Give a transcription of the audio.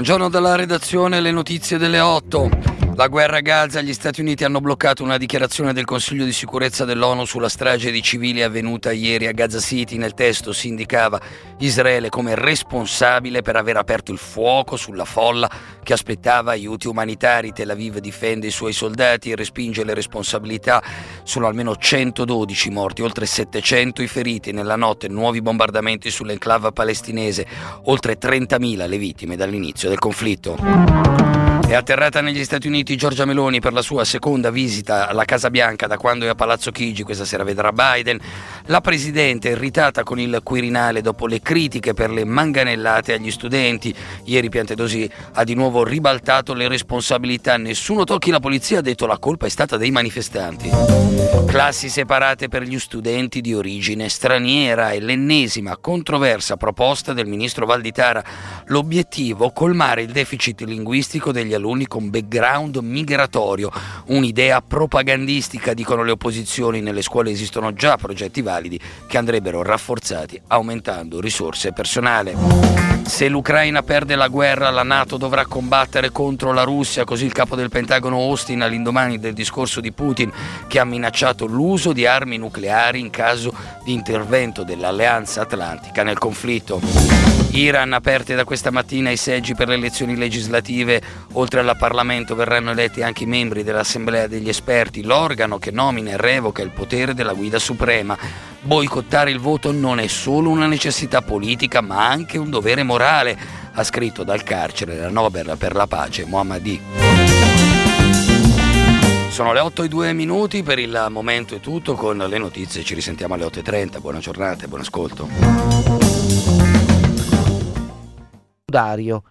Buongiorno dalla redazione, le notizie delle 8. La guerra a Gaza, gli Stati Uniti hanno bloccato una dichiarazione del Consiglio di sicurezza dell'ONU sulla strage di civili avvenuta ieri a Gaza City. Nel testo si indicava Israele come responsabile per aver aperto il fuoco sulla folla che aspettava aiuti umanitari. Tel Aviv difende i suoi soldati e respinge le responsabilità. Sono almeno 112 morti, oltre 700 i feriti. Nella notte nuovi bombardamenti sull'enclave palestinese, oltre 30.000 le vittime dall'inizio del conflitto. È atterrata negli Stati Uniti Giorgia Meloni per la sua seconda visita alla Casa Bianca da quando è a Palazzo Chigi, questa sera vedrà Biden. La Presidente è irritata con il Quirinale dopo le critiche per le manganellate agli studenti. Ieri Piantedosi ha di nuovo ribaltato le responsabilità. Nessuno tocchi la polizia, ha detto la colpa è stata dei manifestanti. Classi separate per gli studenti di origine straniera è l'ennesima controversa proposta del ministro Valditara. L'obiettivo colmare il deficit linguistico degli alunni con background migratorio, un'idea propagandistica, dicono le opposizioni, nelle scuole esistono già progetti validi che andrebbero rafforzati aumentando risorse e personale. Se l'Ucraina perde la guerra, la Nato dovrà combattere contro la Russia, così il capo del Pentagono Austin all'indomani del discorso di Putin che ha minacciato l'uso di armi nucleari in caso di intervento dell'Alleanza Atlantica nel conflitto. Iran aperte da questa mattina i seggi per le elezioni legislative, oltre al Parlamento verranno eletti anche i membri dell'Assemblea degli esperti, l'organo che nomina e revoca il potere della guida suprema. Boicottare il voto non è solo una necessità politica, ma anche un dovere morale, ha scritto dal carcere la Nobel per la pace Mohammadi. Sono le 8 e 2 minuti, per il momento è tutto, con le notizie ci risentiamo alle 8.30, buona giornata e buon ascolto. Dario